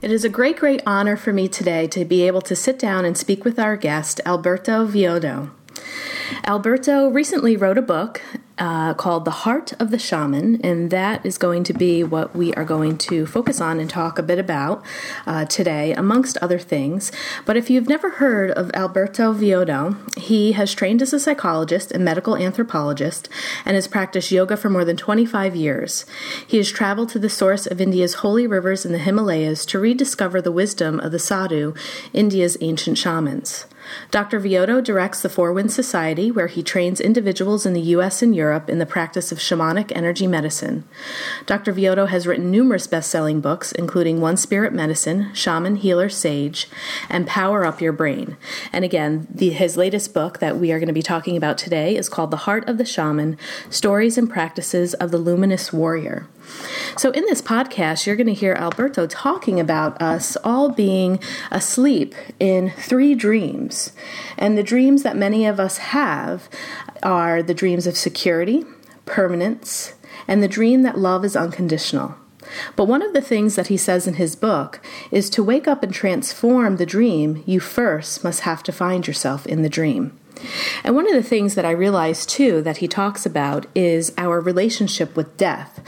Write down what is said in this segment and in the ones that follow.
It is a great, great honor for me today to be able to sit down and speak with our guest, Alberto Villoldo. Alberto recently wrote a book uh, called The Heart of the Shaman, and that is going to be what we are going to focus on and talk a bit about uh, today, amongst other things. But if you've never heard of Alberto Villoldo, he has trained as a psychologist and medical anthropologist and has practiced yoga for more than 25 years. He has traveled to the source of India's holy rivers in the Himalayas to rediscover the wisdom of the sadhu, India's ancient shamans. Dr. Villoldo directs the Four Winds Society, where he trains individuals in the U.S. and Europe in the practice of shamanic energy medicine. Dr. Villoldo has written numerous best selling books, including One Spirit Medicine, Shaman, Healer, Sage, and Power Up Your Brain. And again, the, his latest book that we are going to be talking about today is called The Heart of the Shaman Stories and Practices of the Luminous Warrior. So, in this podcast, you're going to hear Alberto talking about us all being asleep in three dreams. And the dreams that many of us have are the dreams of security, permanence, and the dream that love is unconditional. But one of the things that he says in his book is to wake up and transform the dream, you first must have to find yourself in the dream. And one of the things that I realized too that he talks about is our relationship with death.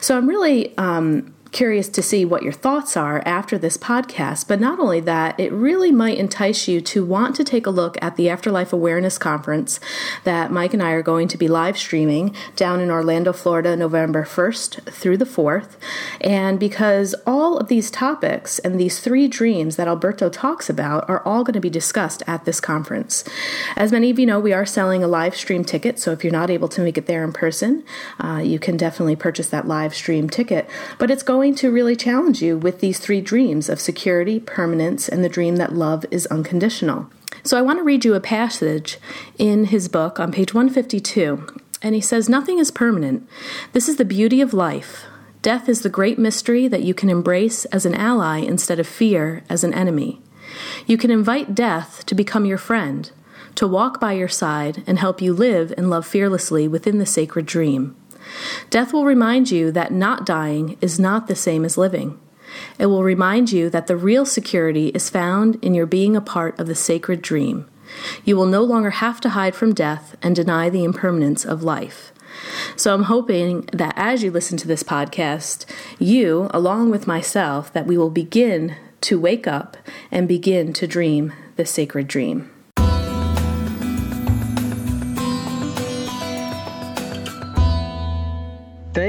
So I'm really um, curious to see what your thoughts are after this podcast. But not only that, it really might entice you to want to take a look at the Afterlife Awareness Conference that Mike and I are going to be live streaming down in Orlando, Florida, November 1st through the 4th. And because all of these topics and these three dreams that Alberto talks about are all going to be discussed at this conference. As many of you know, we are selling a live stream ticket. So if you're not able to make it there in person, uh, you can definitely purchase that live stream ticket. But it's going going to really challenge you with these three dreams of security, permanence, and the dream that love is unconditional. So I want to read you a passage in his book on page 152. And he says, Nothing is permanent. This is the beauty of life. Death is the great mystery that you can embrace as an ally instead of fear as an enemy. You can invite death to become your friend, to walk by your side and help you live and love fearlessly within the sacred dream. Death will remind you that not dying is not the same as living. It will remind you that the real security is found in your being a part of the sacred dream. You will no longer have to hide from death and deny the impermanence of life. So I'm hoping that as you listen to this podcast, you, along with myself, that we will begin to wake up and begin to dream the sacred dream.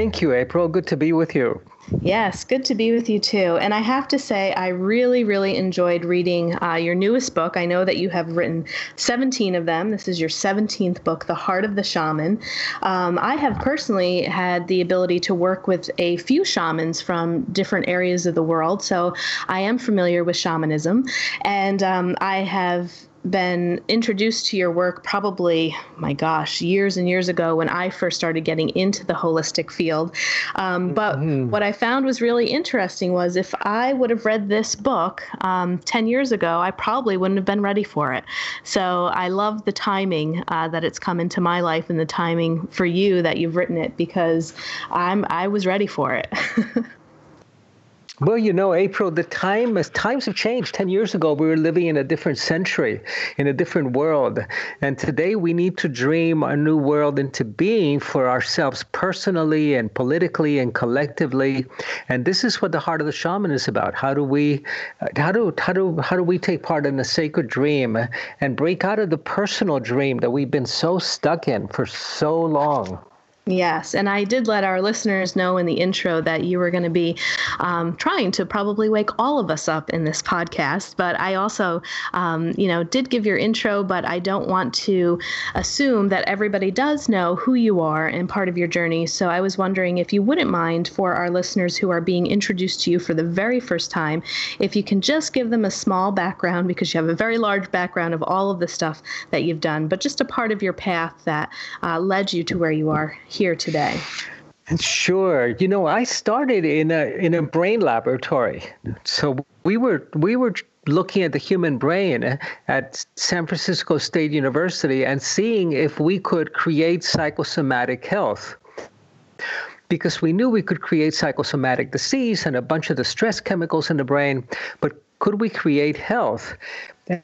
Thank you, April. Good to be with you. Yes, good to be with you too. And I have to say, I really, really enjoyed reading uh, your newest book. I know that you have written 17 of them. This is your 17th book, The Heart of the Shaman. Um, I have personally had the ability to work with a few shamans from different areas of the world. So I am familiar with shamanism. And um, I have been introduced to your work probably, my gosh, years and years ago when I first started getting into the holistic field. Um, but mm-hmm. what I found was really interesting was if I would have read this book um, 10 years ago, I probably wouldn't have been ready for it. So I love the timing uh, that it's come into my life and the timing for you that you've written it because I'm I was ready for it. Well, you know, April, the time as times have changed. Ten years ago, we were living in a different century, in a different world, and today we need to dream a new world into being for ourselves, personally and politically and collectively. And this is what the heart of the shaman is about. How do we, uh, how do how do how do we take part in the sacred dream and break out of the personal dream that we've been so stuck in for so long? Yes, and I did let our listeners know in the intro that you were going to be um, trying to probably wake all of us up in this podcast. But I also, um, you know, did give your intro, but I don't want to assume that everybody does know who you are and part of your journey. So I was wondering if you wouldn't mind for our listeners who are being introduced to you for the very first time, if you can just give them a small background because you have a very large background of all of the stuff that you've done, but just a part of your path that uh, led you to where you are here today? Sure. You know, I started in a in a brain laboratory. So we were we were looking at the human brain at San Francisco State University and seeing if we could create psychosomatic health. Because we knew we could create psychosomatic disease and a bunch of the stress chemicals in the brain, but could we create health?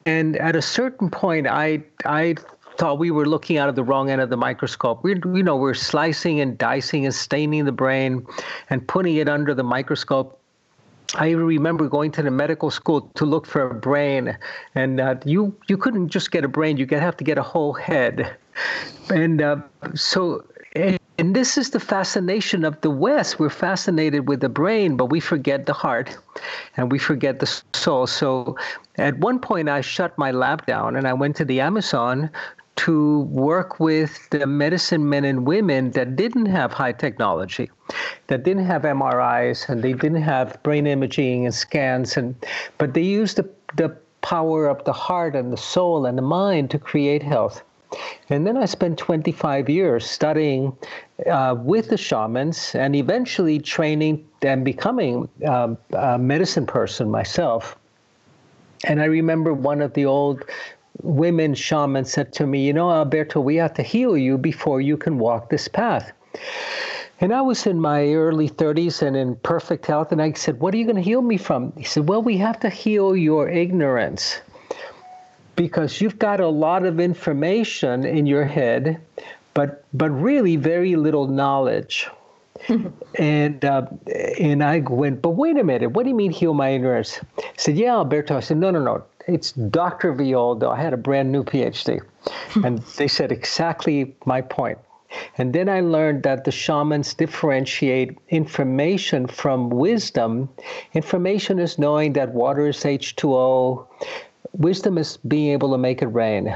And at a certain point, I I thought we were looking out of the wrong end of the microscope. We, you know, we're slicing and dicing and staining the brain and putting it under the microscope. I remember going to the medical school to look for a brain, and uh, you you couldn't just get a brain; you have to get a whole head. And uh, so, and this is the fascination of the West. We're fascinated with the brain, but we forget the heart, and we forget the soul. So, at one point, I shut my lab down and I went to the Amazon to work with the medicine men and women that didn't have high technology, that didn't have MRIs and they didn't have brain imaging and scans, and but they used the, the power of the heart and the soul and the mind to create health. And then I spent 25 years studying uh, with the shamans and eventually training and becoming um, a medicine person myself. And I remember one of the old women shamans said to me, You know, Alberto, we have to heal you before you can walk this path. And I was in my early 30s and in perfect health. And I said, What are you going to heal me from? He said, Well, we have to heal your ignorance because you've got a lot of information in your head, but, but really very little knowledge. and uh, and I went, but wait a minute, what do you mean heal my ignorance? He said, yeah, Alberto. I said, no, no, no it's Dr. Villoldo. I had a brand new PhD. and they said exactly my point. And then I learned that the shamans differentiate information from wisdom. Information is knowing that water is H2O. Wisdom is being able to make it rain.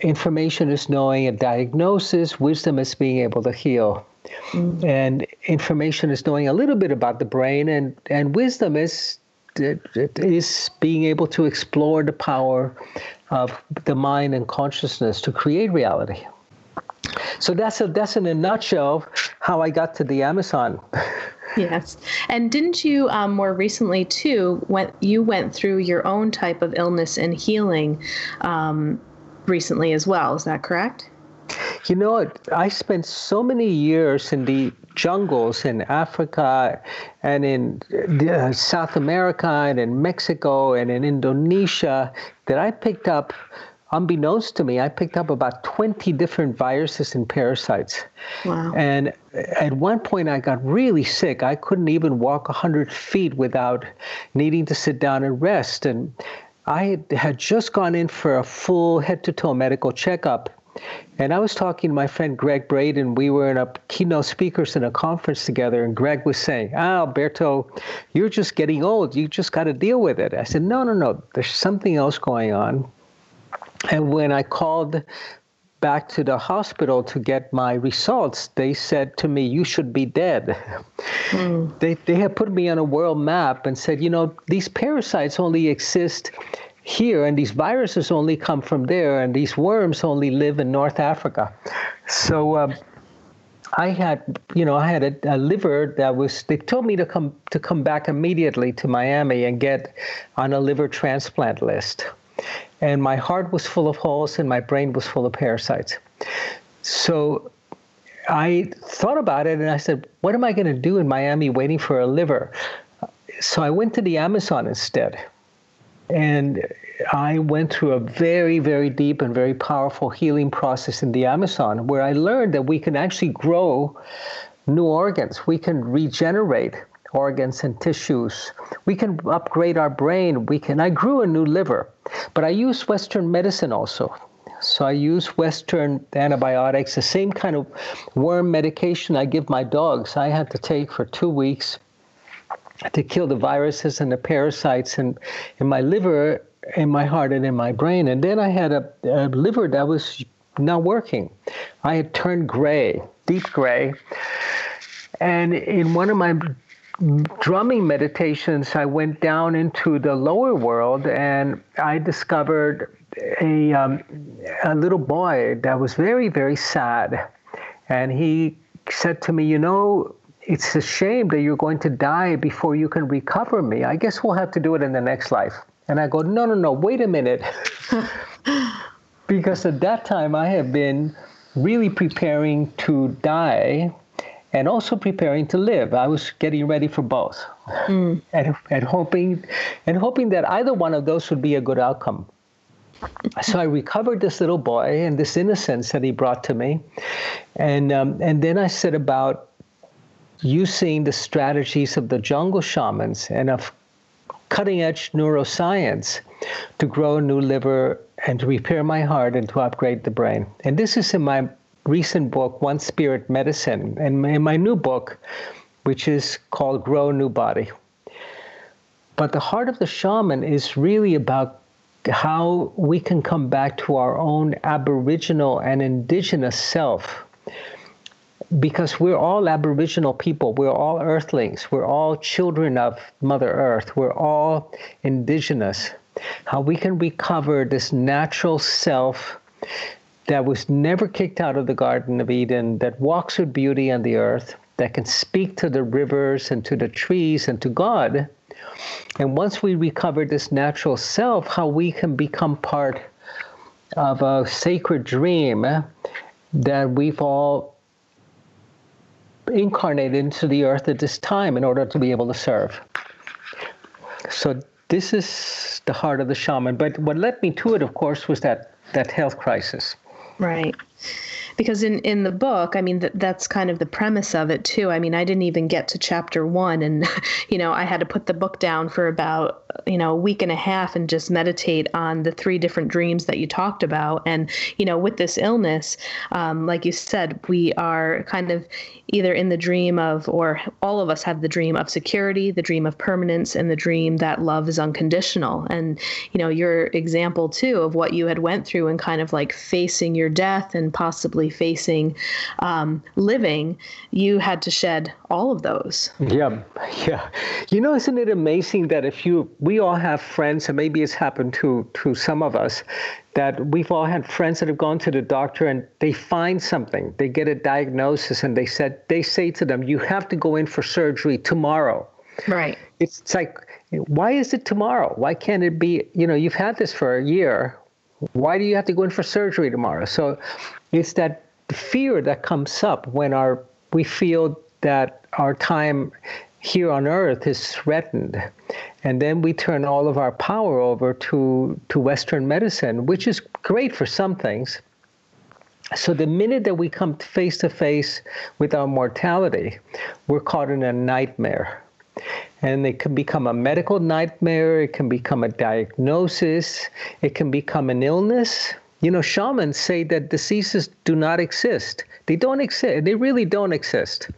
Information is knowing a diagnosis. Wisdom is being able to heal. Mm-hmm. And information is knowing a little bit about the brain, and, and wisdom is it, it is being able to explore the power of the mind and consciousness to create reality. So that's a that's in a nutshell how I got to the Amazon. yes, and didn't you um, more recently too? When you went through your own type of illness and healing um, recently as well, is that correct? You know, I spent so many years in the jungles in Africa and in uh, South America and in Mexico and in Indonesia that I picked up, unbeknownst to me, I picked up about 20 different viruses and parasites. Wow. And at one point, I got really sick. I couldn't even walk 100 feet without needing to sit down and rest. And I had just gone in for a full head to toe medical checkup and I was talking to my friend Gregg Braden. We were in a keynote speakers in a conference together, and Greg was saying, Ah, Alberto, you're just getting old. You just got to deal with it. I said, No, no, no. There's something else going on. And when I called back to the hospital to get my results, they said to me, You should be dead. Mm. They, they had put me on a world map and said, You know, these parasites only exist here, and these viruses only come from there, and these worms only live in North Africa. So uh, I had, you know, I had a, a, liver that was. They told me to come to come back immediately to Miami and get on a liver transplant list, and my heart was full of holes and my brain was full of parasites. So I thought about it and I said, what am I going to do in Miami waiting for a liver? So I went to the Amazon instead. And I went through a very, very deep and very powerful healing process in the Amazon where I learned that we can actually grow new organs. We can regenerate organs and tissues. We can upgrade our brain. We can I grew a new liver, but I use Western medicine also. So I use Western antibiotics, the same kind of worm medication I give my dogs. I had to take for two weeks to kill the viruses and the parasites in, in my liver, in my heart, and in my brain. And then I had a, a liver that was not working. I had turned gray, deep gray. And in one of my drumming meditations, I went down into the lower world and I discovered a, um, a little boy that was very, very sad. And he said to me, You know, it's a shame that you're going to die before you can recover me. I guess we'll have to do it in the next life. And I go, No, no, no, wait a minute. because at that time I had been really preparing to die and also preparing to live. I was getting ready for both, mm. and, and hoping, and hoping that either one of those would be a good outcome. So I recovered this little boy and this innocence that he brought to me, and um, and then I set about using the strategies of the jungle shamans and of cutting edge neuroscience to grow a new liver and to repair my heart and to upgrade the brain. And this is in my recent book, One Spirit Medicine, and in my new book, which is called Grow a New Body. But the heart of the shaman is really about how we can come back to our own aboriginal and indigenous self. Because we're all aboriginal people, we're all earthlings, we're all children of Mother Earth, we're all indigenous. How we can recover this natural self that was never kicked out of the Garden of Eden, that walks with beauty on the earth, that can speak to the rivers and to the trees and to God. And once we recover this natural self, how we can become part of a sacred dream that we've all incarnated into the earth at this time in order to be able to serve. So this is the heart of the shaman. But what led me to it, of course, was that that health crisis. Right. Because in, in the book, I mean, that that's kind of the premise of it too. I mean, I didn't even get to chapter one, and you know, I had to put the book down for about you know a week and a half and just meditate on the three different dreams that you talked about. And you know, with this illness, um, like you said, we are kind of either in the dream of, or all of us have the dream of security, the dream of permanence, and the dream that love is unconditional. And you know, your example too of what you had went through and kind of like facing your death and possibly facing um, living, you had to shed all of those. Yeah, yeah. You know, isn't it amazing that if you, we all have friends, and maybe it's happened to to some of us, that we've all had friends that have gone to the doctor and they find something, they get a diagnosis, and they said they say to them, "You have to go in for surgery tomorrow." Right. It's, it's like, why is it tomorrow? Why can't it be? You know, you've had this for a year. Why do you have to go in for surgery tomorrow? So, it's that fear that comes up when our we feel that our time here on earth is threatened. And then we turn all of our power over to to western medicine which is great for some things. So the minute that we come face to face with our mortality we're caught in a nightmare and it can become a medical nightmare it can become a diagnosis it can become an illness you know, shamans say that diseases do not exist. They don't exist. They really don't exist.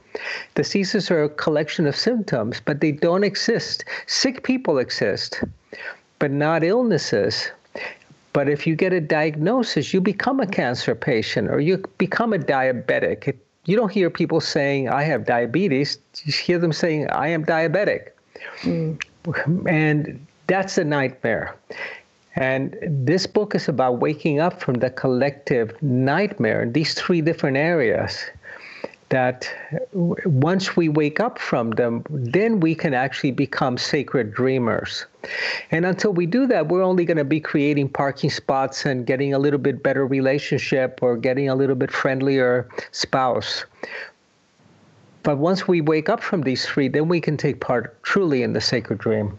Diseases are a collection of symptoms, but they don't exist. Sick people exist, but not illnesses. But if you get a diagnosis, you become a cancer patient or you become a diabetic. You don't hear people saying, I have diabetes. You hear them saying, I am diabetic. Mm. And that's a nightmare. And this book is about waking up from the collective nightmare in these three different areas. That once we wake up from them, then we can actually become sacred dreamers. And until we do that, we're only going to be creating parking spots and getting a little bit better relationship or getting a little bit friendlier spouse. But once we wake up from these three, then we can take part truly in the sacred dream.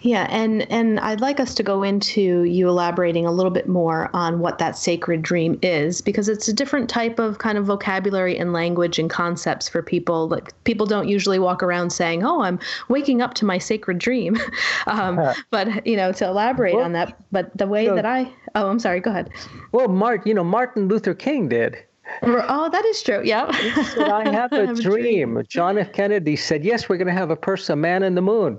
Yeah, and and I'd like us to go into you elaborating a little bit more on what that sacred dream is because it's a different type of kind of vocabulary and language and concepts for people. Like people don't usually walk around saying, "Oh, I'm waking up to my sacred dream," um, but you know to elaborate well, on that. But the way that I oh, I'm sorry. Go ahead. Well, Mart, you know Martin Luther King did. Oh, that is true. Yeah. I have a, have dream. a dream. John F. Kennedy said, "Yes, we're going to have a person, a man in the moon."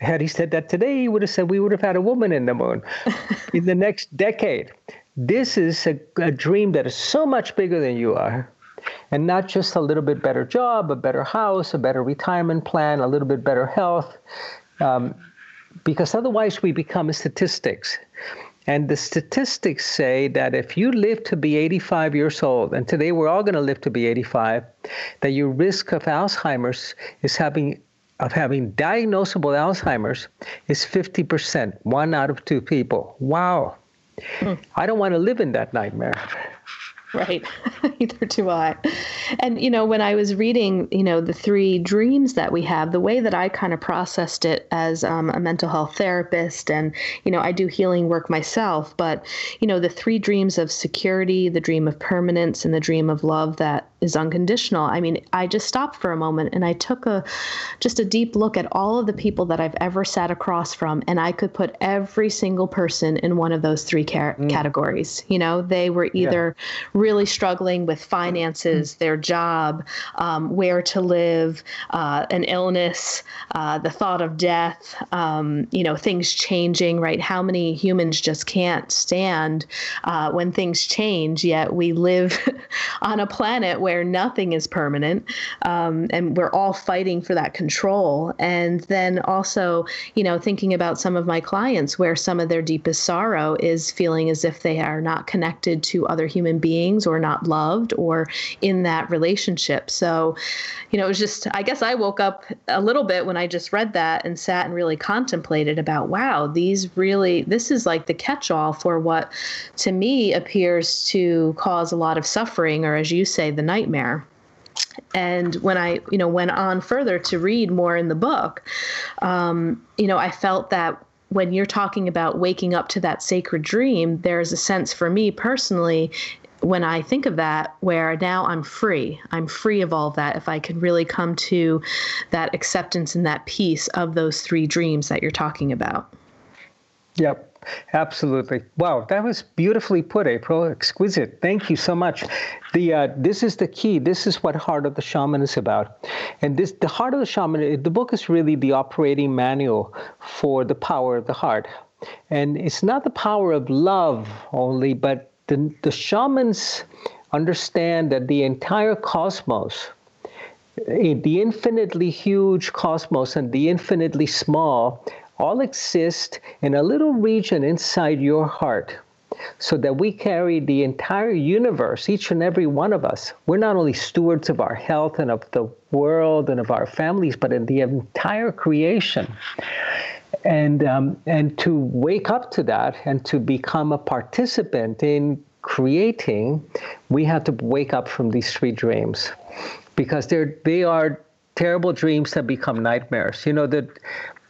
Had he said that today, he would have said we would have had a woman in the moon in the next decade. This is a, a dream that is so much bigger than you are and not just a little bit better job, a better house, a better retirement plan, a little bit better health, um, because otherwise we become statistics. And the statistics say that if you live to be 85 years old, and today we're all going to live to be 85, that your risk of Alzheimer's is having of having diagnosable Alzheimer's is 50%, one out of two people. Wow. Hmm. I don't want to live in that nightmare. Right. Either do I. And, you know, when I was reading, you know, the three dreams that we have, the way that I kind of processed it as um, a mental health therapist, and, you know, I do healing work myself, but, you know, the three dreams of security, the dream of permanence, and the dream of love that is unconditional. I mean, I just stopped for a moment and I took a just a deep look at all of the people that I've ever sat across from, and I could put every single person in one of those three car- mm. categories. You know, they were either yeah. really struggling with finances, mm. their job, um, where to live, uh, an illness, uh, the thought of death, um, you know, things changing, right? How many humans just can't stand uh, when things change, yet we live on a planet where where nothing is permanent um, and we're all fighting for that control. And then also, you know, thinking about some of my clients where some of their deepest sorrow is feeling as if they are not connected to other human beings or not loved or in that relationship. So, you know, it was just, I guess I woke up a little bit when I just read that and sat and really contemplated about, wow, these really, this is like the catch all for what to me appears to cause a lot of suffering, or as you say, the nightmare and when I, you know, went on further to read more in the book, um, you know, I felt that when you're talking about waking up to that sacred dream, there's a sense for me personally when I think of that where now I'm free. I'm free of all of that if I can really come to that acceptance and that peace of those three dreams that you're talking about. Yep. Absolutely. Wow, that was beautifully put, April. Exquisite. Thank you so much. The uh, this is the key. This is what Heart of the Shaman is about. And this the Heart of the Shaman. The book is really the operating manual for the power of the heart. And it's not the power of love only, but the the shamans understand that the entire cosmos eh, the infinitely huge cosmos and the infinitely small all exist in a little region inside your heart so that we carry the entire universe, each and every one of us. We're not only stewards of our health and of the world and of our families, but in the entire creation. And, um, and to wake up to that and to become a participant in creating, we have to wake up from these three dreams because they're, they are terrible dreams that become nightmares. You know, that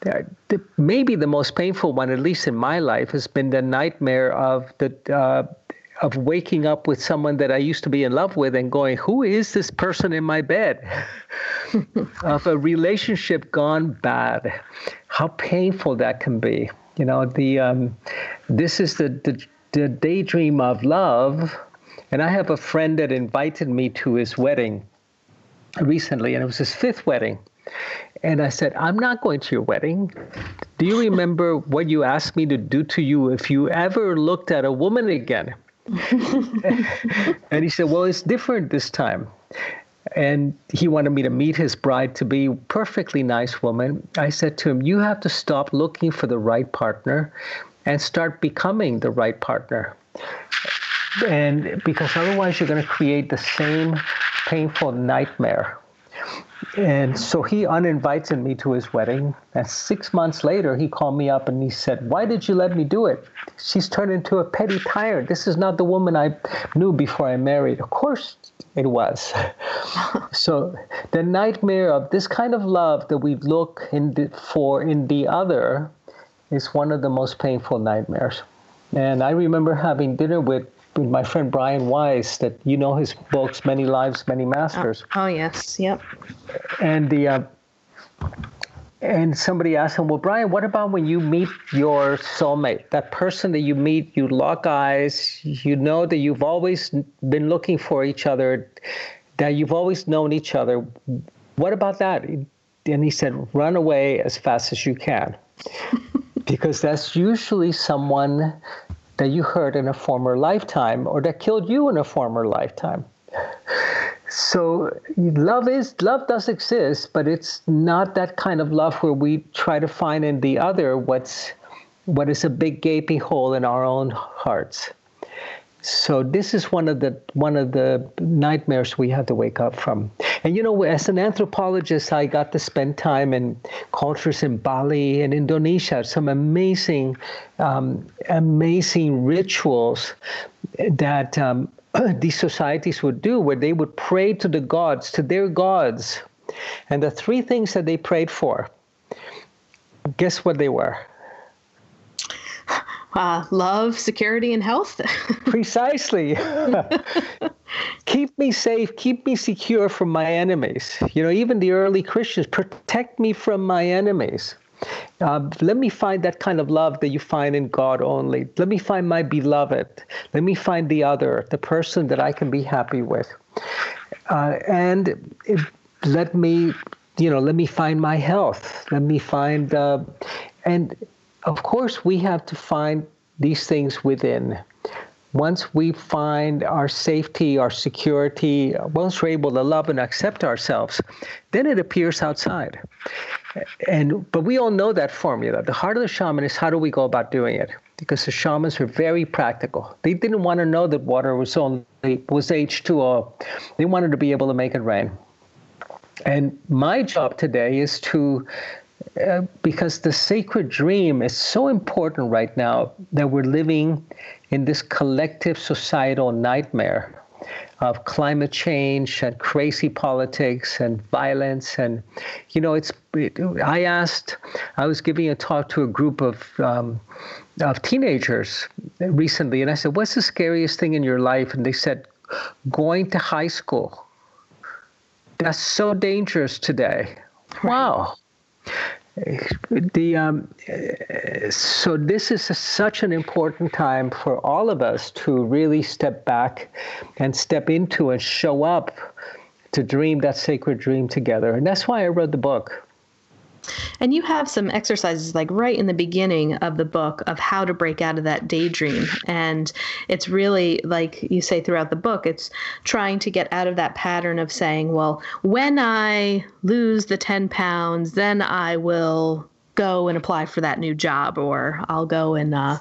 the, maybe the most painful one, at least in my life, has been the nightmare of the uh, of waking up with someone that I used to be in love with and going, "Who is this person in my bed?" of a relationship gone bad. How painful that can be. You know, the um, this is the, the the daydream of love. And I have a friend that invited me to his wedding recently, and it was his fifth wedding. And I said, I'm not going to your wedding. Do you remember what you asked me to do to you if you ever looked at a woman again? and he said, Well, it's different this time. And he wanted me to meet his bride to be perfectly nice woman. I said to him, You have to stop looking for the right partner and start becoming the right partner. And because otherwise you're going to create the same painful nightmare and so he uninvited me to his wedding. And six months later, he called me up and he said, Why did you let me do it? She's turned into a petty tyrant. This is not the woman I knew before I married. Of course, it was. so the nightmare of this kind of love that we look in the, for in the other is one of the most painful nightmares. And I remember having dinner with with my friend Brian Weiss that you know his books, Many Lives, Many Masters. Oh, oh yes, yep. And the uh, and somebody asked him, "Well, Brian, what about when you meet your soulmate? That person that you meet, you lock eyes, you know that you've always been looking for each other, that you've always known each other. What about that?" And he said, "Run away as fast as you can." because that's usually someone that you hurt in a former lifetime or that killed you in a former lifetime. So love is love does exist, but it's not that kind of love where we try to find in the other what's what is a big gaping hole in our own hearts. So this is one of the one of the nightmares we have to wake up from. And you know, as an anthropologist, I got to spend time in cultures in Bali and Indonesia. Some amazing, um, amazing rituals that um, these societies would do, where they would pray to the gods, to their gods, and the three things that they prayed for. Guess what they were? Uh, love, security, and health. Precisely. keep me safe, keep me secure from my enemies. You know, even the early Christians, protect me from my enemies. Uh, let me find that kind of love that you find in God only. Let me find my beloved. Let me find the other, the person that I can be happy with. Uh, and it, let me, you know, let me find my health. Let me find, uh, and of course, we have to find these things within. Once we find our safety, our security, once we're able to love and accept ourselves, then it appears outside. And but we all know that formula. The heart of the shaman is how do we go about doing it? Because the shamans were very practical. They didn't want to know that water was only was H2O. They wanted to be able to make it rain. And my job today is to uh, because the sacred dream is so important right now that we're living in this collective societal nightmare of climate change and crazy politics and violence. And you know it's it, i asked i was giving a talk to a group of um, of teenagers recently and i said what's the scariest thing in your life? And they said going to high school. That's so dangerous today. Right. wow the um, so this is a, such an important time for all of us to really step back and step into and show up to dream that sacred dream together. And that's why i wrote the book and you have some exercises like right in the beginning of the book of how to break out of that daydream. And it's really like you say throughout the book, it's trying to get out of that pattern of saying, well, when I lose the 10 pounds, then I will go and apply for that new job or I'll go and uh,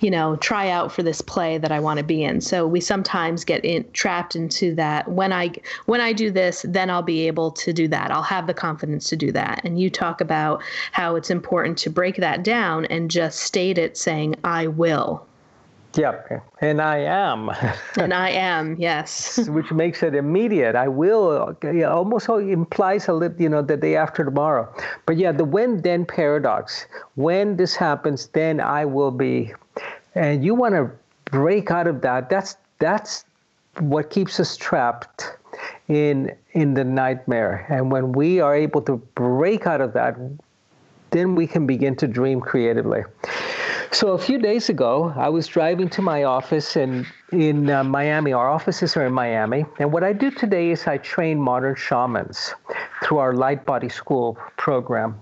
you know try out for this play that I want to be in. So we sometimes get in, trapped into that when I when I do this then I'll be able to do that. I'll have the confidence to do that. And you talk about how it's important to break that down and just state it saying I will Yep, and I am. and I am, yes. Which makes it immediate. I will yeah, almost implies a little, you know, the day after tomorrow. But yeah, the when then paradox. When this happens, then I will be. And you want to break out of that. That's that's what keeps us trapped in in the nightmare. And when we are able to break out of that, then we can begin to dream creatively. So a few days ago, I was driving to my office in in uh, Miami. Our offices are in Miami, and what I do today is I train modern shamans through our Light Body School program.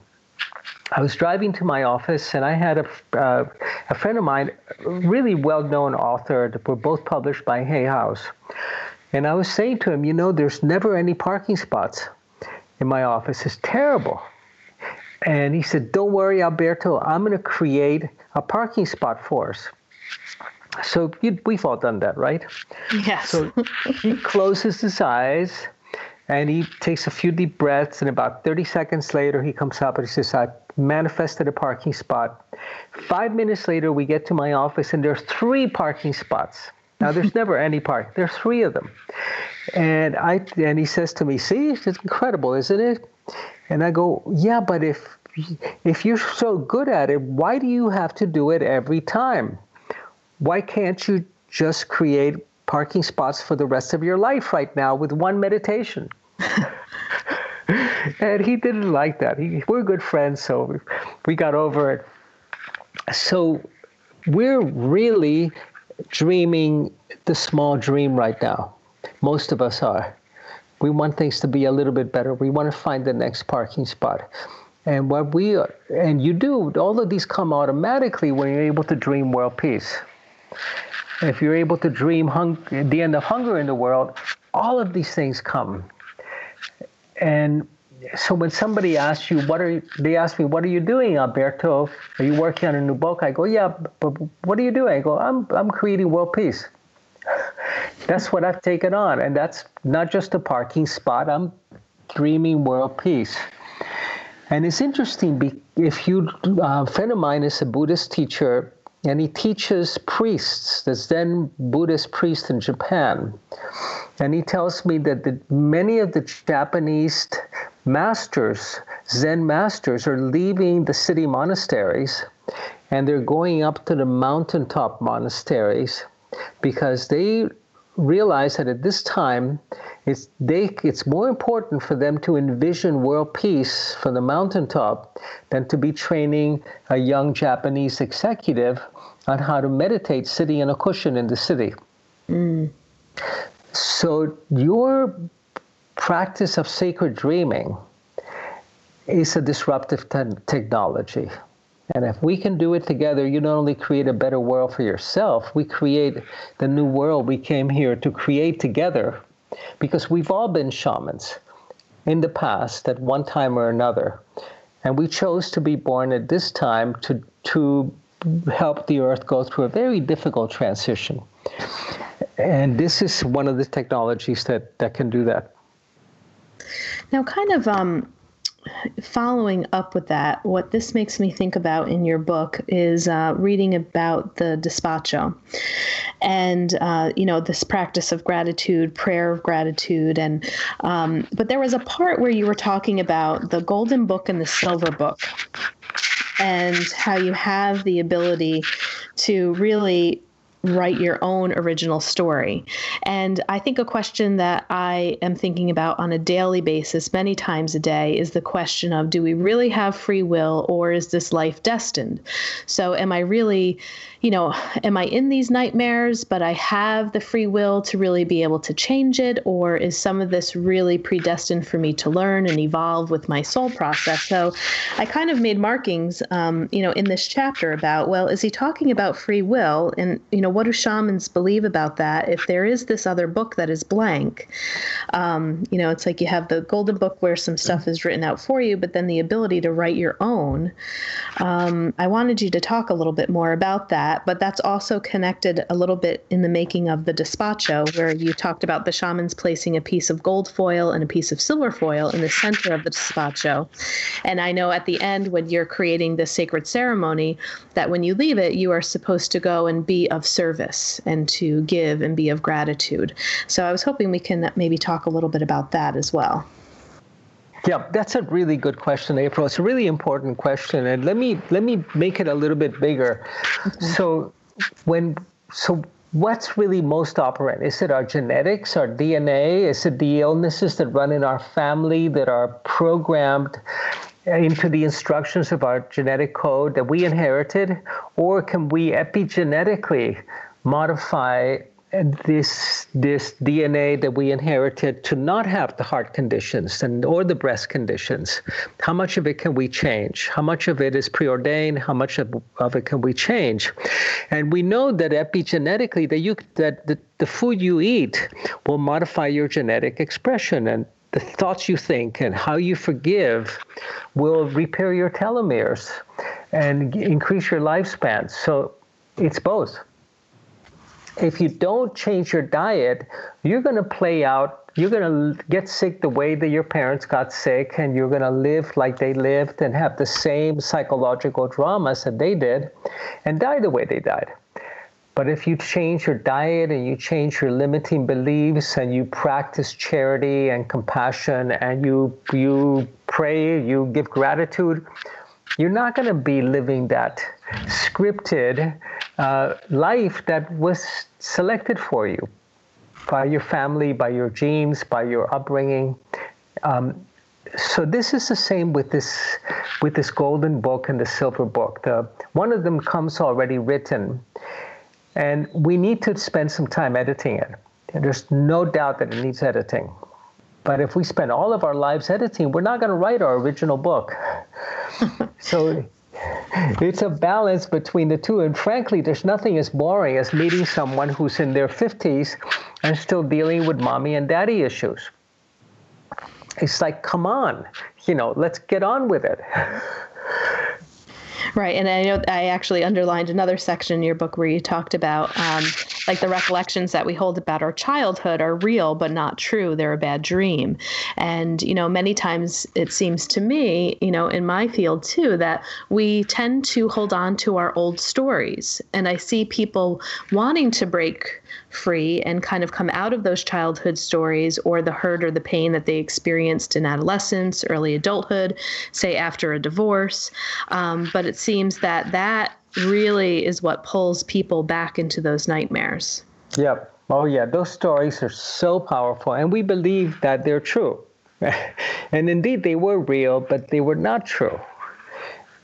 I was driving to my office, and I had a uh, a friend of mine, really well-known author, that were both published by Hay House, and I was saying to him, you know, there's never any parking spots in my office. It's terrible. And he said, Don't worry, Alberto, I'm going to create a parking spot for us. So you, we've all done that, right? Yes. so he closes his eyes and he takes a few deep breaths, and about 30 seconds later, he comes up and he says, I manifested a parking spot. Five minutes later, we get to my office, and there's three parking spots. Now, there's never any park. There's three of them. And I and he says to me, "See, it's incredible, isn't it?" And I go, "Yeah, but if if you're so good at it, why do you have to do it every time? Why can't you just create parking spots for the rest of your life right now with one meditation?" and he didn't like that. He, we're good friends, so we, we got over it. So we're really dreaming the small dream right now. Most of us are. We want things to be a little bit better. We want to find the next parking spot. And what we are, and you do, all of these come automatically when you're able to dream world peace. If you're able to dream hung, the end of hunger in the world, all of these things come. And so when somebody asks you, what are they ask me, what are you doing, Alberto? Are you working on a new book? I go, yeah, but what are you doing? I go, I'm, I'm creating world peace. That's what I've taken on. And that's not just a parking spot. I'm dreaming world peace. And it's interesting if you, uh, a friend of mine is a Buddhist teacher and he teaches priests, the Zen Buddhist priest in Japan. And he tells me that the, many of the Japanese masters, Zen masters, are leaving the city monasteries and they're going up to the mountaintop monasteries because they realize that at this time it's, they, it's more important for them to envision world peace from the mountaintop than to be training a young Japanese executive on how to meditate sitting in a cushion in the city. Mm. So your practice of sacred dreaming is a disruptive te- technology. And if we can do it together, you not only create a better world for yourself, we create the new world we came here to create together. Because we've all been shamans in the past at one time or another. And we chose to be born at this time to, to help the earth go through a very difficult transition. And this is one of the technologies that, that can do that. Now, kind of um, following up with that, what this makes me think about in your book is uh, reading about the despacho, and uh, you know this practice of gratitude, prayer of gratitude, and um, but there was a part where you were talking about the golden book and the silver book, and how you have the ability to really write your own original story. And I think a question that I am thinking about on a daily basis, many times a day, is the question of do we really have free will or is this life destined? So, am I really you know, am I in these nightmares, but I have the free will to really be able to change it? Or is some of this really predestined for me to learn and evolve with my soul process? So I kind of made markings, um, you know, in this chapter about, well, is he talking about free will? And, you know, what do shamans believe about that? If there is this other book that is blank, um, you know, it's like you have the golden book where some stuff is written out for you, but then the ability to write your own. Um, I wanted you to talk a little bit more about that but that's also connected a little bit in the making of the despacho, where you talked about the shamans placing a piece of gold foil and a piece of silver foil in the center of the despacho. And I know at the end, when you're creating the sacred ceremony, that when you leave it, you are supposed to go and be of service and to give and be of gratitude. So I was hoping we can maybe talk a little bit about that as well. Yeah, that's a really good question, April. It's a really important question, and let me let me make it a little bit bigger. Okay. So, when so what's really most operant? Is it our genetics, our DNA? Is it the illnesses that run in our family that are programmed into the instructions of our genetic code that we inherited, or can we epigenetically modify this this DNA that we inherited to not have the heart conditions and or the breast conditions, how much of it can we change? How much of it is preordained? How much of, of it can we change? And we know that epigenetically that you that the, the food you eat will modify your genetic expression and the thoughts you think and how you forgive will repair your telomeres and increase your lifespan. So it's both if you don't change your diet, you're going to play out you're going to get sick the way that your parents got sick, and you're going to live like they lived and have the same psychological dramas that they did and die the way they died. But if you change your diet and you change your limiting beliefs and you practice charity and compassion and you you pray, you give gratitude, you're not going to be living that scripted uh, life that was selected for you by your family, by your genes, by your upbringing. Um, so this is the same with this with this golden book and the silver book. The, one of them comes already written, and we need to spend some time editing it. There's no doubt that it needs editing. But if we spend all of our lives editing, we're not going to write our original book. so it's a balance between the two. And frankly, there's nothing as boring as meeting someone who's in their 50s and still dealing with mommy and daddy issues. It's like, come on, you know, let's get on with it. Right, and I know I actually underlined another section in your book where you talked about um, like the recollections that we hold about our childhood are real but not true. They're a bad dream, and you know many times it seems to me, you know, in my field too, that we tend to hold on to our old stories, and I see people wanting to break free and kind of come out of those childhood stories or the hurt or the pain that they experienced in adolescence, early adulthood, say after a divorce. Um, but it seems that that really is what pulls people back into those nightmares. Yep. Oh, yeah. Those stories are so powerful, and we believe that they're true. and indeed, they were real, but they were not true.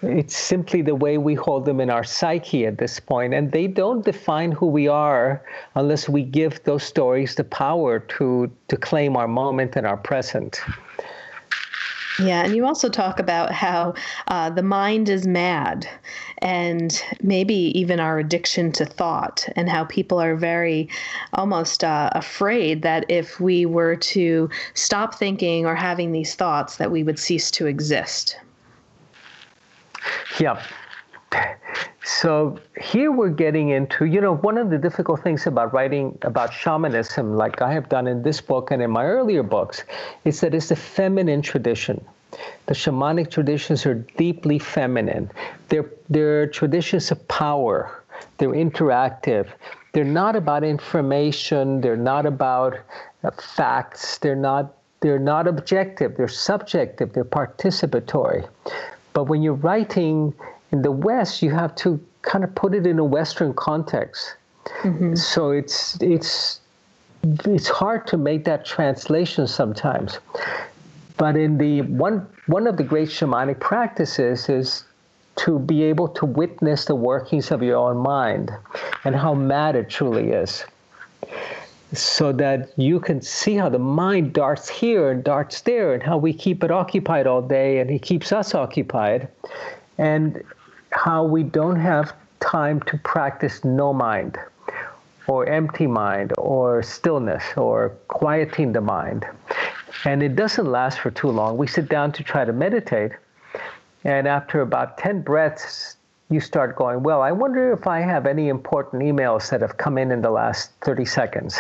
It's simply the way we hold them in our psyche at this point, and they don't define who we are unless we give those stories the power to to claim our moment and our present. Yeah, and you also talk about how uh, the mind is mad, and maybe even our addiction to thought, and how people are very almost uh, afraid that if we were to stop thinking or having these thoughts, that we would cease to exist. Yeah. So here we're getting into, you know, one of the difficult things about writing about shamanism, like I have done in this book and in my earlier books, is that it's a feminine tradition. The shamanic traditions are deeply feminine. They're, they're traditions of power. They're interactive. They're not about information. They're not about uh, facts. They're not. They're not objective. They're subjective. They're participatory. But when you're writing in the West, you have to kind of put it in a Western context. Mm-hmm. So it's it's it's hard to make that translation sometimes. But in the one one of the great shamanic practices is to be able to witness the workings of your own mind and how mad it truly is so that you can see how the mind darts here and darts there and how we keep it occupied all day and he keeps us occupied and how we don't have time to practice no mind or empty mind or stillness or quieting the mind and it doesn't last for too long we sit down to try to meditate and after about 10 breaths you start going, well, I wonder if I have any important emails that have come in in the last 30 seconds.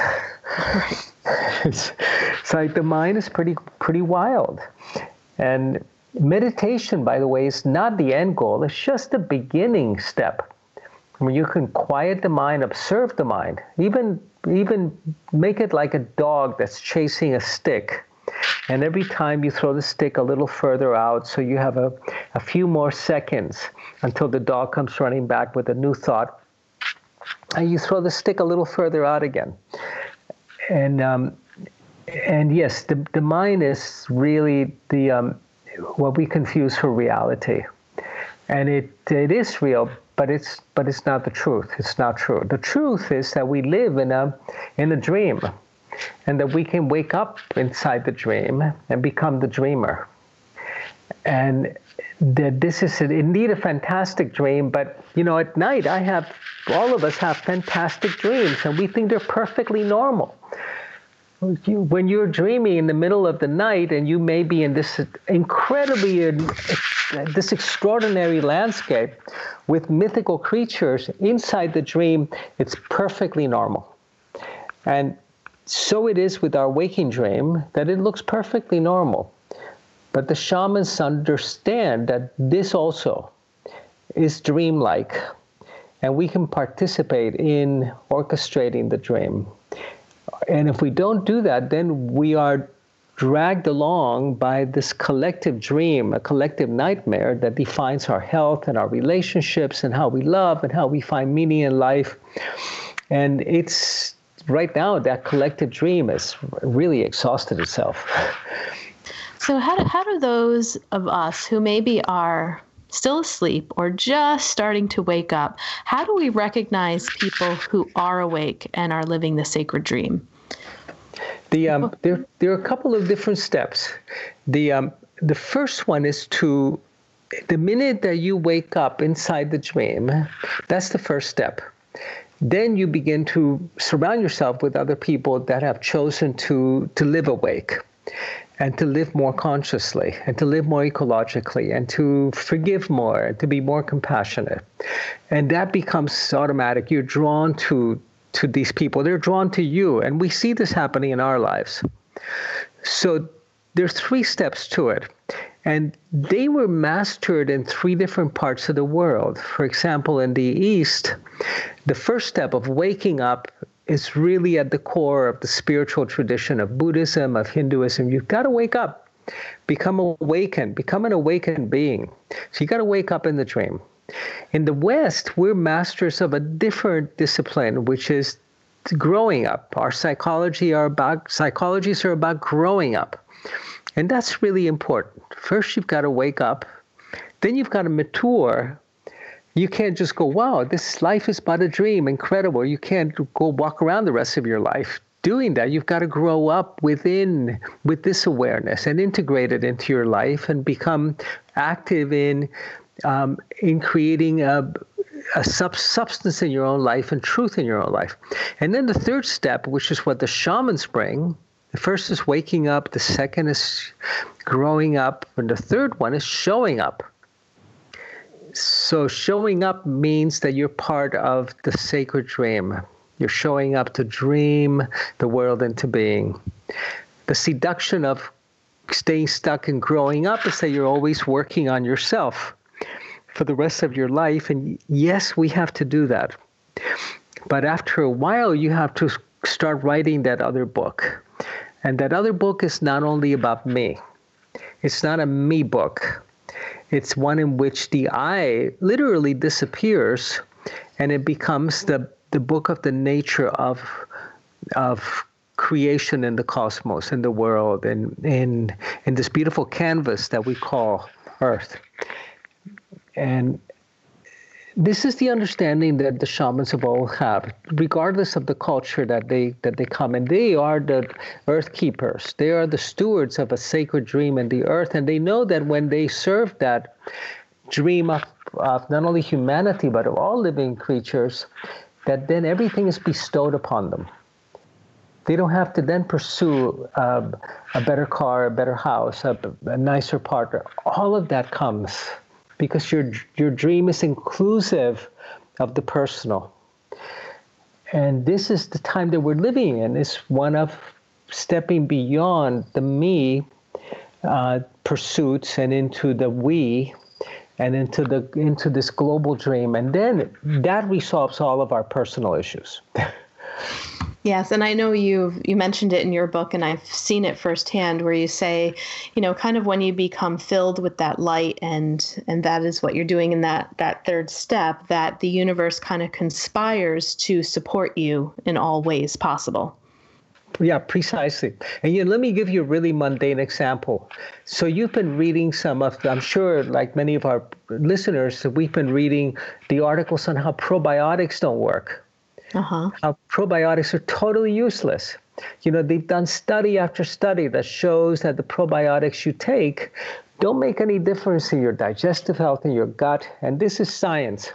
it's, it's like the mind is pretty pretty wild. And meditation, by the way, is not the end goal. It's just the beginning step. When you can quiet the mind, observe the mind, even even make it like a dog that's chasing a stick. And every time you throw the stick a little further out, so you have a, a few more seconds until the dog comes running back with a new thought. And you throw the stick a little further out again. And um, and yes, the, the mind is really the um, what we confuse for reality, and it it is real, but it's but it's not the truth. It's not true. The truth is that we live in a in a dream, and that we can wake up inside the dream and become the dreamer. And that this is indeed a fantastic dream, but you know, at night I have, all of us have fantastic dreams, and we think they're perfectly normal. When you're dreaming in the middle of the night and you may be in this incredibly, uh, this extraordinary landscape with mythical creatures inside the dream, it's perfectly normal. And so it is with our waking dream that it looks perfectly normal. But the shamans understand that this also is dreamlike, and we can participate in orchestrating the dream. And if we don't do that, then we are dragged along by this collective dream, a collective nightmare that defines our health and our relationships and how we love and how we find meaning in life. And it's right now that collective dream has really exhausted itself. So, how do, how do those of us who maybe are still asleep or just starting to wake up, how do we recognize people who are awake and are living the sacred dream? The um, there there are a couple of different steps. The um, the first one is to the minute that you wake up inside the dream, that's the first step. Then you begin to surround yourself with other people that have chosen to to live awake and to live more consciously and to live more ecologically and to forgive more and to be more compassionate. And that becomes automatic. You're drawn to to these people. They're drawn to you. And we see this happening in our lives. So there's three steps to it. And they were mastered in three different parts of the world. For example, in the East, the first step of waking up is really at the core of the spiritual tradition of Buddhism, of Hinduism. You've got to wake up, become awakened, become an awakened being. So you've got to wake up in the dream. In the West, we're masters of a different discipline, which is growing up. Our psychology are about psychologies are about growing up. And that's really important. First you've got to wake up, then you've got to mature. You can't just go, wow, this life is but a dream, incredible. You can't go walk around the rest of your life doing that. You've got to grow up within with this awareness and integrate it into your life and become active in um, in creating a, a sub- substance in your own life and truth in your own life. And then the third step, which is what the shamans bring, the first is waking up, the second is growing up, and the third one is showing up. So, showing up means that you're part of the sacred dream. You're showing up to dream the world into being. The seduction of staying stuck and growing up is that you're always working on yourself for the rest of your life. And yes, we have to do that. But after a while, you have to start writing that other book. And that other book is not only about me, it's not a me book. It's one in which the I literally disappears and it becomes the, the book of the nature of, of creation in the cosmos, in the world, and in, in this beautiful canvas that we call Earth. And this is the understanding that the shamans of old have, regardless of the culture that they that they come in. They are the earth keepers. They are the stewards of a sacred dream in the earth, and they know that when they serve that dream of, of not only humanity but of all living creatures, that then everything is bestowed upon them. They don't have to then pursue uh, a better car, a better house, a, a nicer partner. All of that comes because your your dream is inclusive of the personal. And this is the time that we're living in. It's one of stepping beyond the me uh, pursuits and into the we, and into the into this global dream. And then that resolves all of our personal issues. Yes, and I know you you mentioned it in your book, and I've seen it firsthand, where you say, you know, kind of when you become filled with that light, and and that is what you're doing in that that third step, that the universe kind of conspires to support you in all ways possible. Yeah, precisely. And you let me give you a really mundane example. So you've been reading some of, I'm sure, like many of our listeners, we've been reading the articles on how probiotics don't work uh-huh. How probiotics are totally useless. You know, they've done study after study that shows that the probiotics you take don't make any difference in your digestive health in your gut, and this is science.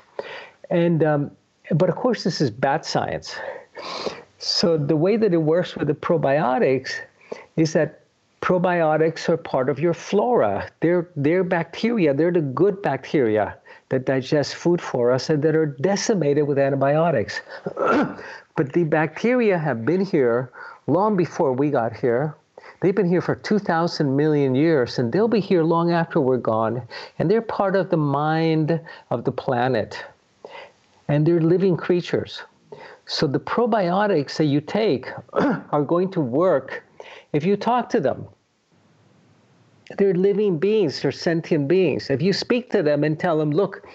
And um, but of course, this is bad science. So the way that it works with the probiotics is that probiotics are part of your flora. They're they're bacteria. They're the good bacteria that digest food for us and that are decimated with antibiotics. but the bacteria have been here long before we got here. They've been here for 2,000 million years, and they'll be here long after we're gone. And they're part of the mind of the planet. And they're living creatures. So the probiotics that you take are going to work if you talk to them. They're living beings, they're sentient beings. If you speak to them and tell them, look,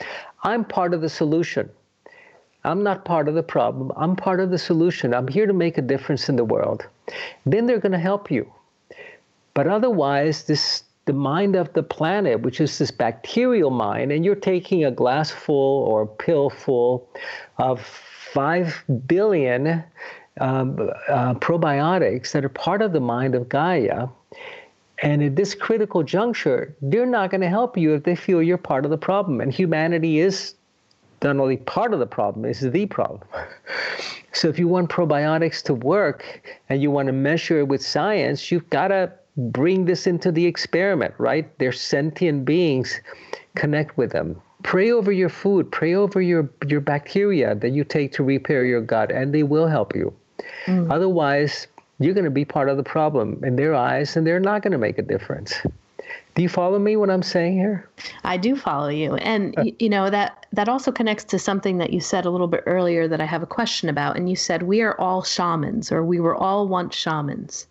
I'm part of the solution. I'm not part of the problem. I'm part of the solution. I'm here to make a difference in the world. Then they're going to help you. But otherwise, this the mind of the planet, which is this bacterial mind, and you're taking a glass full or a pill full of five billion um, uh, probiotics that are part of the mind of Gaia. And at this critical juncture, they're not going to help you if they feel you're part of the problem. And humanity is not only part of the problem, it's the problem. So if you want probiotics to work and you want to measure it with science, you've got to bring this into the experiment, right? They're sentient beings. Connect with them. Pray over your food, pray over your, your bacteria that you take to repair your gut, and they will help you. Mm. Otherwise, you're going to be part of the problem in their eyes, and they're not going to make a difference. Do you follow me what I'm saying here? I do follow you. And you know that that also connects to something that you said a little bit earlier that I have a question about. And you said we are all shamans or we were all once shamans.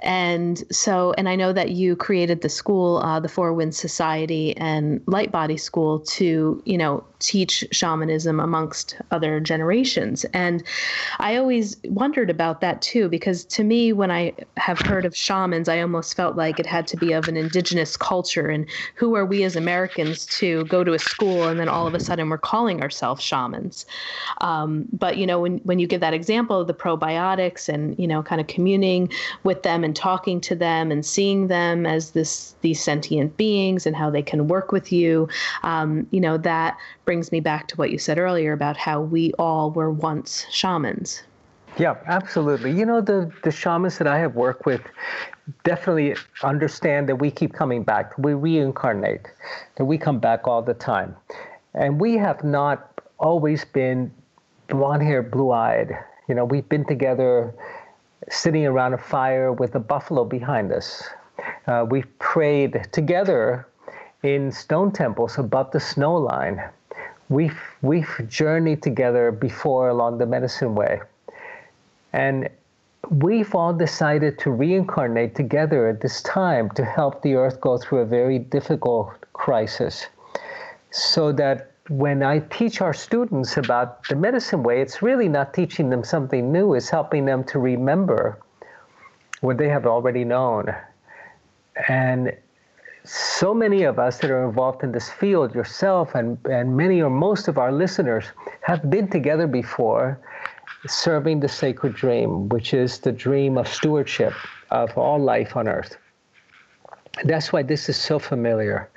And so and I know that you created the school, uh, the Four Winds Society and Light Body School to, you know, teach shamanism amongst other generations. And I always wondered about that too, because to me, when I have heard of shamans, I almost felt like it had to be of an indigenous culture. And who are we as Americans to go to a school and then all of a sudden we're calling ourselves shamans? Um, but, you know, when, when you give that example of the probiotics and, you know, kind of communing with them and talking to them and seeing them as this these sentient beings and how they can work with you, um, you know, that brings me back to what you said earlier about how we all were once shamans. Yeah, absolutely. You know, the, the shamans that I have worked with definitely understand that we keep coming back, we reincarnate, that we come back all the time. And we have not always been blonde haired, blue eyed. You know, we've been together sitting around a fire with a buffalo behind us. Uh, we've prayed together in stone temples above the snow line we've we've journeyed together before along the medicine way and we've all decided to reincarnate together at this time to help the earth go through a very difficult crisis so that when I teach our students about the medicine way, it's really not teaching them something new, it's helping them to remember what they have already known. And so many of us that are involved in this field, yourself and, and many or most of our listeners, have been together before serving the sacred dream, which is the dream of stewardship of all life on earth. That's why this is so familiar.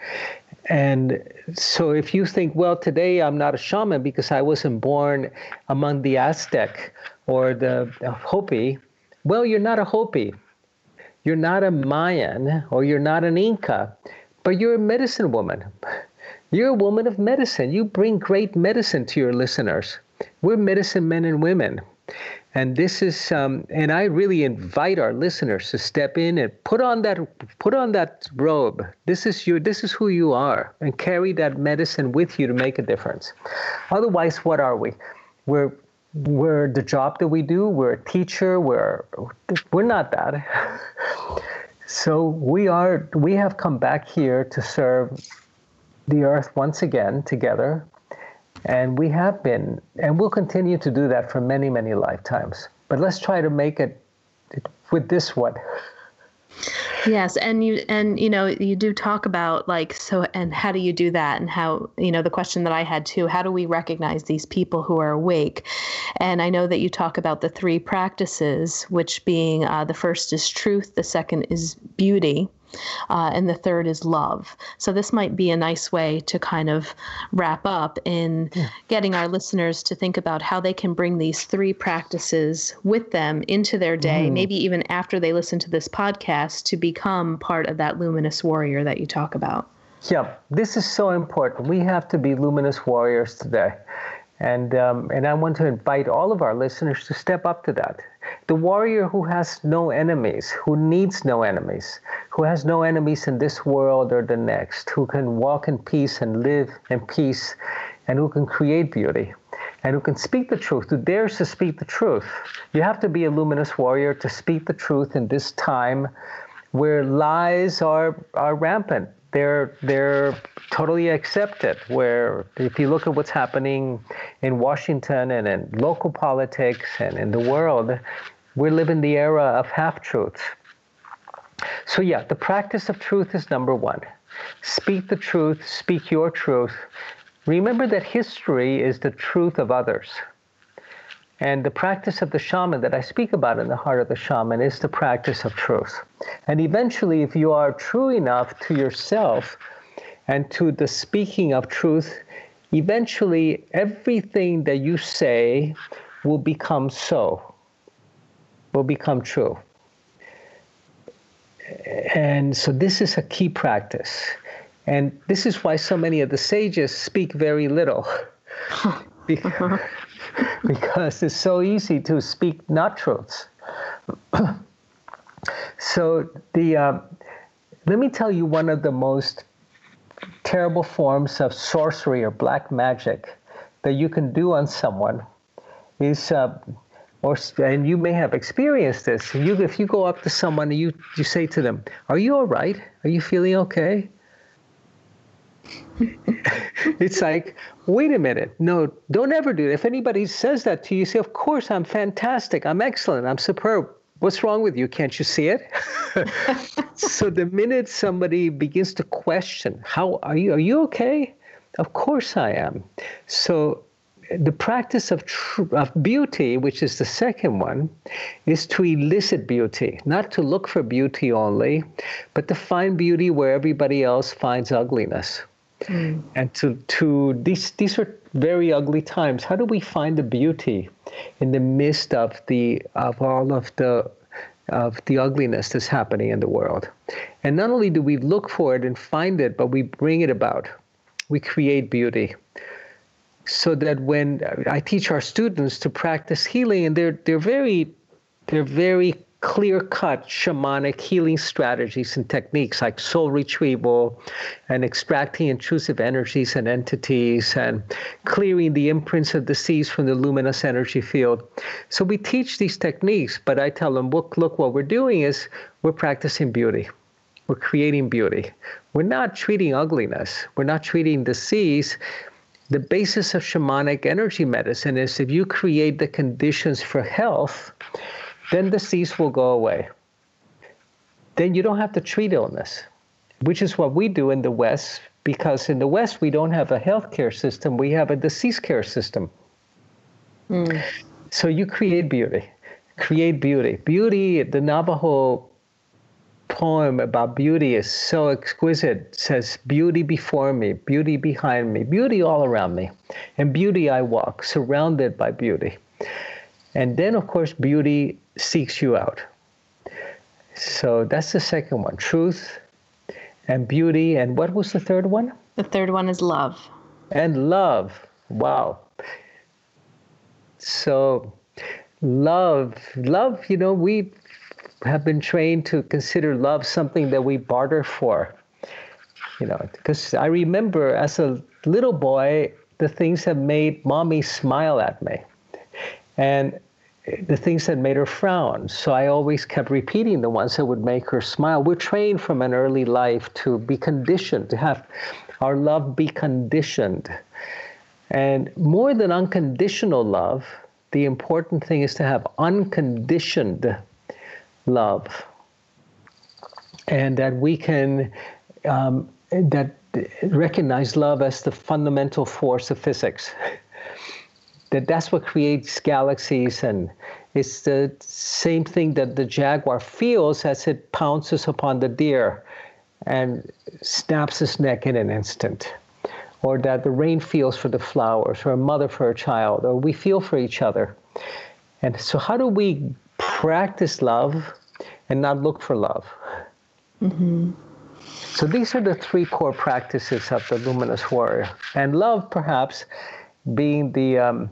And so if you think, well, today I'm not a shaman because I wasn't born among the Aztec or the Hopi, well, you're not a Hopi. You're not a Mayan or you're not an Inca, but you're a medicine woman. You're a woman of medicine. You bring great medicine to your listeners. We're medicine men and women. And this is, um, and I really invite our listeners to step in and put on that, put on that robe. This is you. This is who you are, and carry that medicine with you to make a difference. Otherwise, what are we? We're we're the job that we do. We're a teacher. We're we're not that. so we are. We have come back here to serve the earth once again together, and we have been, and we'll continue to do that for many, many lifetimes. But let's try to make it with this one. Yes, and you and you know you do talk about like so and how do you do that and how you know the question that I had too how do we recognize these people who are awake and I know that you talk about the three practices which being uh, the first is truth the second is beauty uh, and the third is love. So this might be a nice way to kind of wrap up in yeah. getting our listeners to think about how they can bring these three practices with them into their day, mm. maybe even after they listen to this podcast, to become part of that luminous warrior that you talk about. Yeah, this is so important. We have to be luminous warriors today. And, um, and I want to invite all of our listeners to step up to that. The warrior who has no enemies, who needs no enemies, who has no enemies in this world or the next, who can walk in peace and live in peace, and who can create beauty, and who can speak the truth, who dares to speak the truth. You have to be a luminous warrior to speak the truth in this time where lies are, are rampant. They're, they're totally accepted. Where if you look at what's happening in Washington and in local politics and in the world, we live in the era of half truths. So, yeah, the practice of truth is number one. Speak the truth, speak your truth. Remember that history is the truth of others. And the practice of the shaman that I speak about in the heart of the shaman is the practice of truth. And eventually, if you are true enough to yourself and to the speaking of truth, eventually everything that you say will become so, will become true. And so, this is a key practice. And this is why so many of the sages speak very little. because, because it's so easy to speak not truths. so, the, uh, let me tell you one of the most terrible forms of sorcery or black magic that you can do on someone is, uh, or and you may have experienced this. You, if you go up to someone and you you say to them, "Are you all right? Are you feeling okay?" it's like, wait a minute. No, don't ever do it. If anybody says that to you, say, Of course, I'm fantastic. I'm excellent. I'm superb. What's wrong with you? Can't you see it? so the minute somebody begins to question, How are you? Are you okay? Of course I am. So the practice of, tr- of beauty, which is the second one, is to elicit beauty, not to look for beauty only, but to find beauty where everybody else finds ugliness. Mm. And to, to these, these are very ugly times. How do we find the beauty in the midst of the of all of the of the ugliness that's happening in the world? And not only do we look for it and find it, but we bring it about. We create beauty. So that when uh, I teach our students to practice healing, and they're they're very they're very clear cut shamanic healing strategies and techniques like soul retrieval and extracting intrusive energies and entities and clearing the imprints of disease from the luminous energy field. So we teach these techniques, but I tell them, look, look, what we're doing is we're practicing beauty. We're creating beauty. We're not treating ugliness. We're not treating disease. The basis of shamanic energy medicine is if you create the conditions for health, then disease will go away. Then you don't have to treat illness, which is what we do in the West, because in the West we don't have a healthcare system, we have a disease care system. Mm. So you create beauty. Create beauty. Beauty, the Navajo poem about beauty is so exquisite. It says, Beauty before me, beauty behind me, beauty all around me. And beauty I walk, surrounded by beauty. And then, of course, beauty seeks you out. So that's the second one truth and beauty. And what was the third one? The third one is love. And love. Wow. So, love, love, you know, we have been trained to consider love something that we barter for. You know, because I remember as a little boy, the things that made mommy smile at me. And the things that made her frown. So I always kept repeating the ones that would make her smile. We're trained from an early life to be conditioned, to have our love be conditioned. And more than unconditional love, the important thing is to have unconditioned love. And that we can um, that recognize love as the fundamental force of physics. that that's what creates galaxies and it's the same thing that the jaguar feels as it pounces upon the deer and snaps its neck in an instant or that the rain feels for the flowers or a mother for a child or we feel for each other and so how do we practice love and not look for love mm-hmm. so these are the three core practices of the luminous warrior and love perhaps being the um,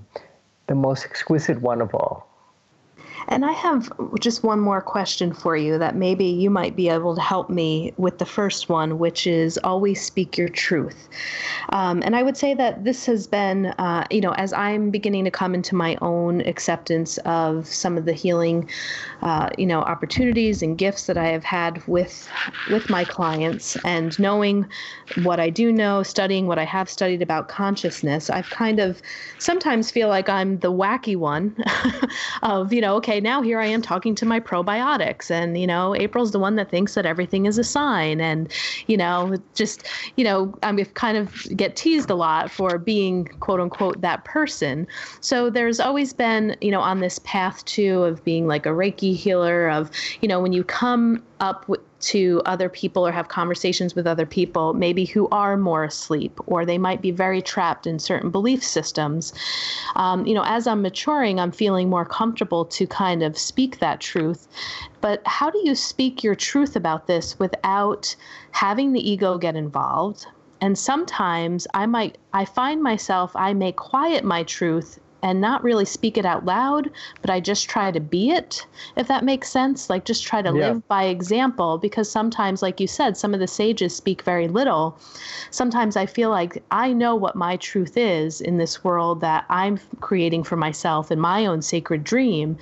the most exquisite one of all. And I have just one more question for you that maybe you might be able to help me with the first one, which is always speak your truth. Um, and I would say that this has been, uh, you know, as I'm beginning to come into my own acceptance of some of the healing, uh, you know, opportunities and gifts that I have had with with my clients, and knowing what I do know, studying what I have studied about consciousness, I've kind of sometimes feel like I'm the wacky one of, you know, okay, now here I am talking to my probiotics, and you know, April's the one that thinks that everything is a sign, and you know, just you know, I'm kind of get teased a lot for being quote unquote that person. So there's always been, you know, on this path too of being like a Reiki healer, of you know, when you come up to other people or have conversations with other people, maybe who are more asleep, or they might be very trapped in certain belief systems. Um, you know, as I'm maturing, I'm feeling more comfortable to kind of speak that truth. But how do you speak your truth about this without having the ego get involved? And sometimes I might, I find myself, I may quiet my truth and not really speak it out loud, but I just try to be it, if that makes sense. Like just try to yeah. live by example because sometimes, like you said, some of the sages speak very little. Sometimes I feel like I know what my truth is in this world that I'm creating for myself in my own sacred dream.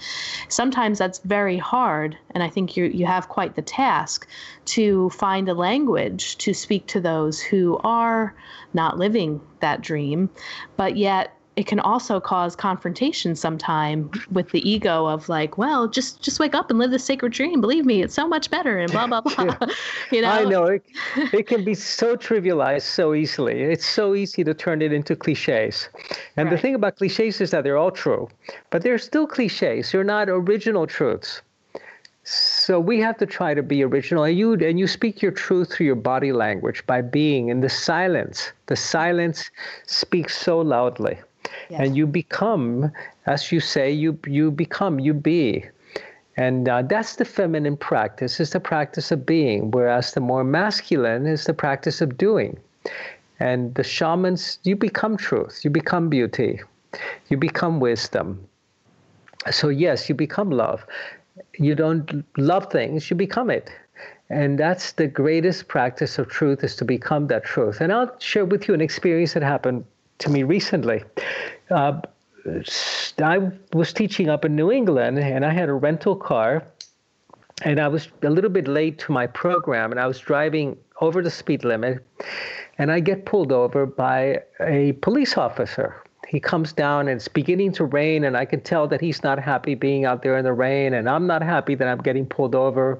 Sometimes that's very hard, and I think you you have quite the task to find a language to speak to those who are not living that dream, but yet it can also cause confrontation sometime with the ego of like, well, just just wake up and live the sacred dream. Believe me, it's so much better and blah blah blah. you know, I know it, it can be so trivialized so easily. It's so easy to turn it into cliches. And right. the thing about cliches is that they're all true, but they're still cliches. They're not original truths. So we have to try to be original. And you and you speak your truth through your body language by being in the silence. The silence speaks so loudly. Yes. And you become, as you say, you you become, you be. And uh, that's the feminine practice, is the practice of being, whereas the more masculine is the practice of doing. And the shamans, you become truth, you become beauty, you become wisdom. So, yes, you become love. You don't love things, you become it. And that's the greatest practice of truth is to become that truth. And I'll share with you an experience that happened to me recently. Uh, I was teaching up in New England, and I had a rental car, and I was a little bit late to my program, and I was driving over the speed limit, and I get pulled over by a police officer. He comes down, and it's beginning to rain, and I can tell that he's not happy being out there in the rain, and I'm not happy that I'm getting pulled over.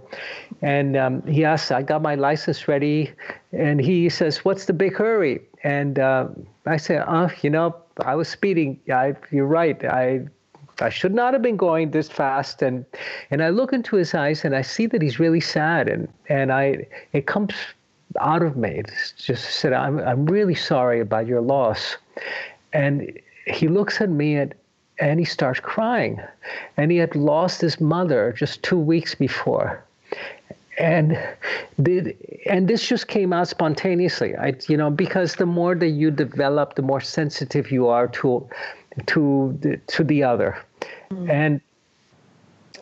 And um, he asks, I got my license ready, and he says, What's the big hurry? And uh, I said, Oh, you know, I was speeding. I, you're right. I I should not have been going this fast. And and I look into his eyes and I see that he's really sad. And and I it comes out of me. It's just said, I'm I'm really sorry about your loss. And he looks at me and and he starts crying. And he had lost his mother just two weeks before and the, and this just came out spontaneously. I, you know, because the more that you develop, the more sensitive you are to to the, to the other, mm. and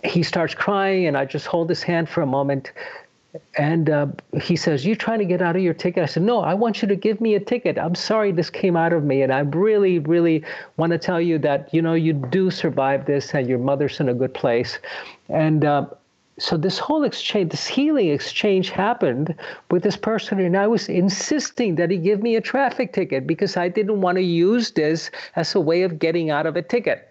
he starts crying, and I just hold his hand for a moment. And uh, he says, "You trying to get out of your ticket?" I said, "No, I want you to give me a ticket. I'm sorry this came out of me, and I really, really want to tell you that you know you do survive this, and your mother's in a good place." And uh, so this whole exchange, this healing exchange happened with this person, and I was insisting that he give me a traffic ticket because I didn't want to use this as a way of getting out of a ticket.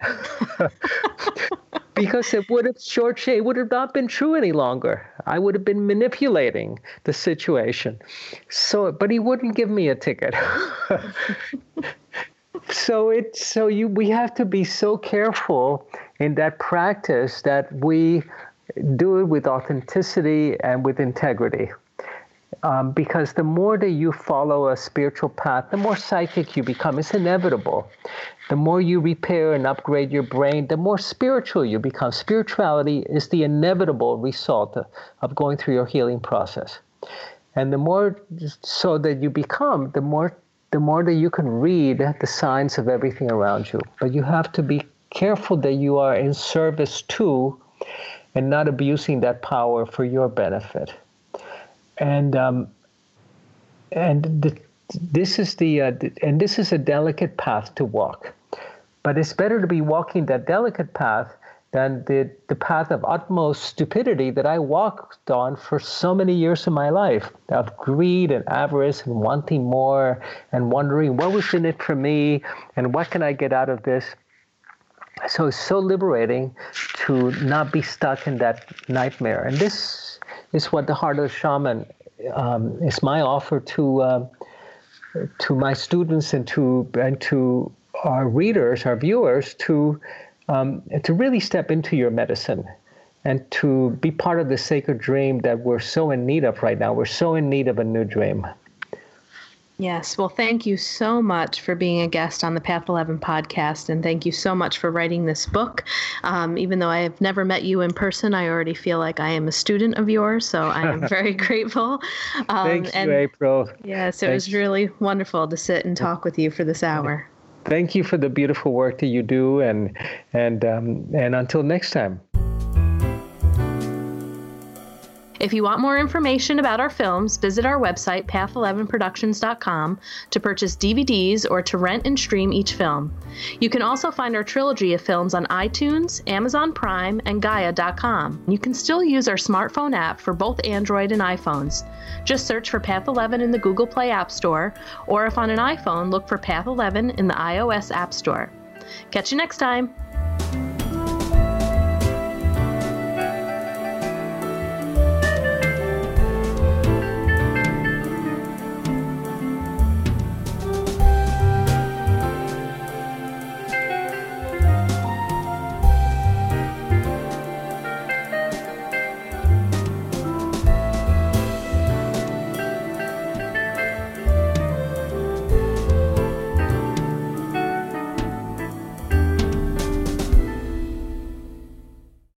because it would have short it would have not been true any longer. I would have been manipulating the situation. So but he wouldn't give me a ticket. so it's so you we have to be so careful in that practice that we do it with authenticity and with integrity. Um, because the more that you follow a spiritual path, the more psychic you become. It's inevitable. The more you repair and upgrade your brain, the more spiritual you become. Spirituality is the inevitable result of going through your healing process. And the more so that you become, the more the more that you can read the signs of everything around you. But you have to be careful that you are in service to and not abusing that power for your benefit. And um, and the, this is the uh, and this is a delicate path to walk, but it's better to be walking that delicate path than the, the path of utmost stupidity that I walked on for so many years of my life of greed and avarice and wanting more and wondering what was in it for me and what can I get out of this. So it's so liberating to not be stuck in that nightmare. And this is what the heart of the shaman um, is my offer to uh, to my students and to and to our readers, our viewers, to um, to really step into your medicine and to be part of the sacred dream that we're so in need of right now. We're so in need of a new dream. Yes. Well, thank you so much for being a guest on the Path 11 podcast. And thank you so much for writing this book. Um, even though I have never met you in person, I already feel like I am a student of yours. So I am very grateful. Um, Thanks, and, you, April. Yes, it Thanks. was really wonderful to sit and talk with you for this hour. Thank you for the beautiful work that you do. And, and, um, and until next time. If you want more information about our films, visit our website, path11productions.com, to purchase DVDs or to rent and stream each film. You can also find our trilogy of films on iTunes, Amazon Prime, and Gaia.com. You can still use our smartphone app for both Android and iPhones. Just search for Path 11 in the Google Play App Store, or if on an iPhone, look for Path 11 in the iOS App Store. Catch you next time.